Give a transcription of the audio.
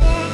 Yeah.